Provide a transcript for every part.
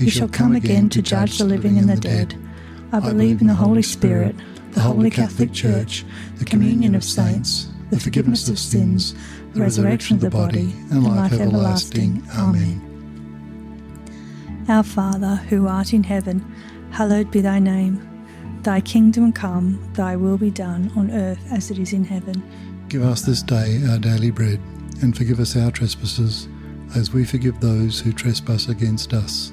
He shall come again to judge the living and the dead. I believe in the Holy Spirit, the Holy Catholic Church, the communion of saints, the forgiveness of sins, the resurrection of the body, and life everlasting. Amen. Our Father, who art in heaven, hallowed be thy name. Thy kingdom come, thy will be done on earth as it is in heaven. Give us this day our daily bread, and forgive us our trespasses, as we forgive those who trespass against us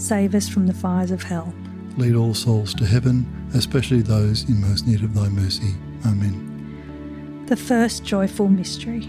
Save us from the fires of hell. Lead all souls to heaven, especially those in most need of thy mercy. Amen. The first joyful mystery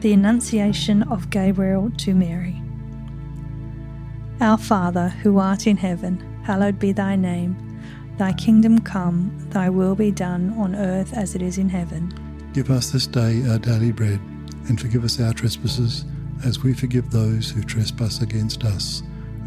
the Annunciation of Gabriel to Mary. Our Father, who art in heaven, hallowed be thy name. Thy kingdom come, thy will be done on earth as it is in heaven. Give us this day our daily bread, and forgive us our trespasses, as we forgive those who trespass against us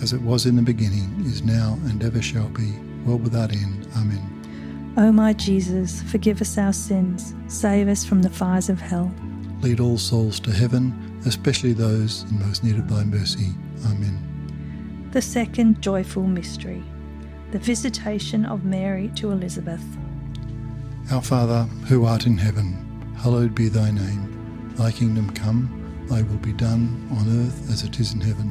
As it was in the beginning, is now, and ever shall be, world without end. Amen. O my Jesus, forgive us our sins, save us from the fires of hell. Lead all souls to heaven especially those in most need of thy mercy. Amen. The second joyful mystery, the visitation of Mary to Elizabeth. Our Father, who art in heaven, hallowed be thy name. Thy kingdom come, thy will be done on earth as it is in heaven.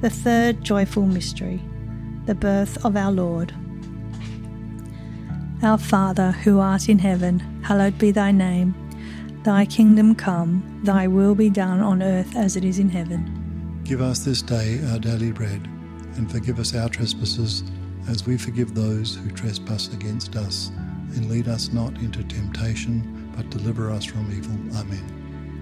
The third joyful mystery, the birth of our Lord. Our Father, who art in heaven, hallowed be thy name. Thy kingdom come, thy will be done on earth as it is in heaven. Give us this day our daily bread, and forgive us our trespasses, as we forgive those who trespass against us. And lead us not into temptation, but deliver us from evil. Amen.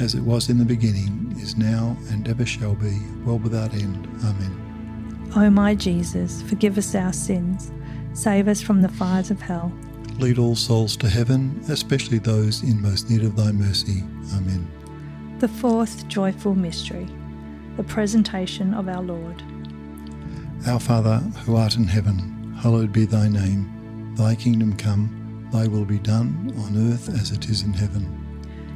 As it was in the beginning, is now, and ever shall be, world without end. Amen. O my Jesus, forgive us our sins, save us from the fires of hell. Lead all souls to heaven, especially those in most need of thy mercy. Amen. The fourth joyful mystery, the presentation of our Lord. Our Father, who art in heaven, hallowed be thy name. Thy kingdom come, thy will be done, on earth as it is in heaven.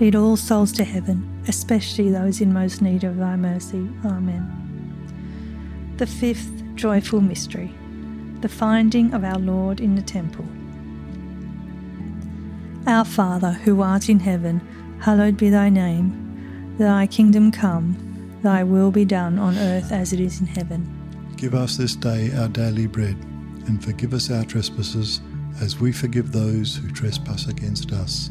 Lead all souls to heaven, especially those in most need of thy mercy. Amen. The fifth joyful mystery, the finding of our Lord in the temple. Our Father, who art in heaven, hallowed be thy name. Thy kingdom come, thy will be done on earth as it is in heaven. Give us this day our daily bread, and forgive us our trespasses, as we forgive those who trespass against us.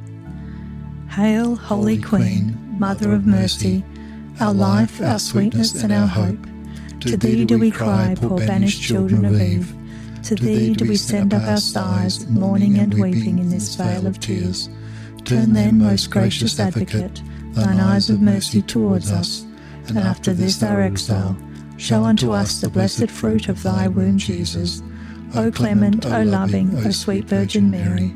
Hail, Holy, Holy Queen, Mother of mercy, our life, our sweetness, and our hope. To thee do we cry, poor banished children of Eve. To thee do we send up our sighs, mourning and weeping in this vale of tears. Turn then, most gracious Advocate, thine eyes of mercy towards us, and after this our exile, show unto us the blessed fruit of thy womb, Jesus. O clement, O loving, O sweet Virgin Mary,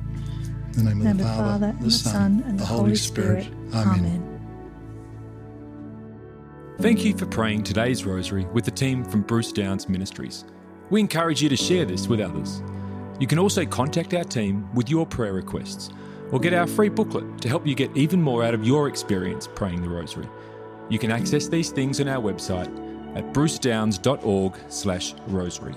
In the name of the Father, and the Son, and the Holy Spirit. Amen. Thank you for praying today's rosary with the team from Bruce Downs Ministries. We encourage you to share this with others. You can also contact our team with your prayer requests or get our free booklet to help you get even more out of your experience praying the rosary. You can access these things on our website at brucedowns.org/rosary.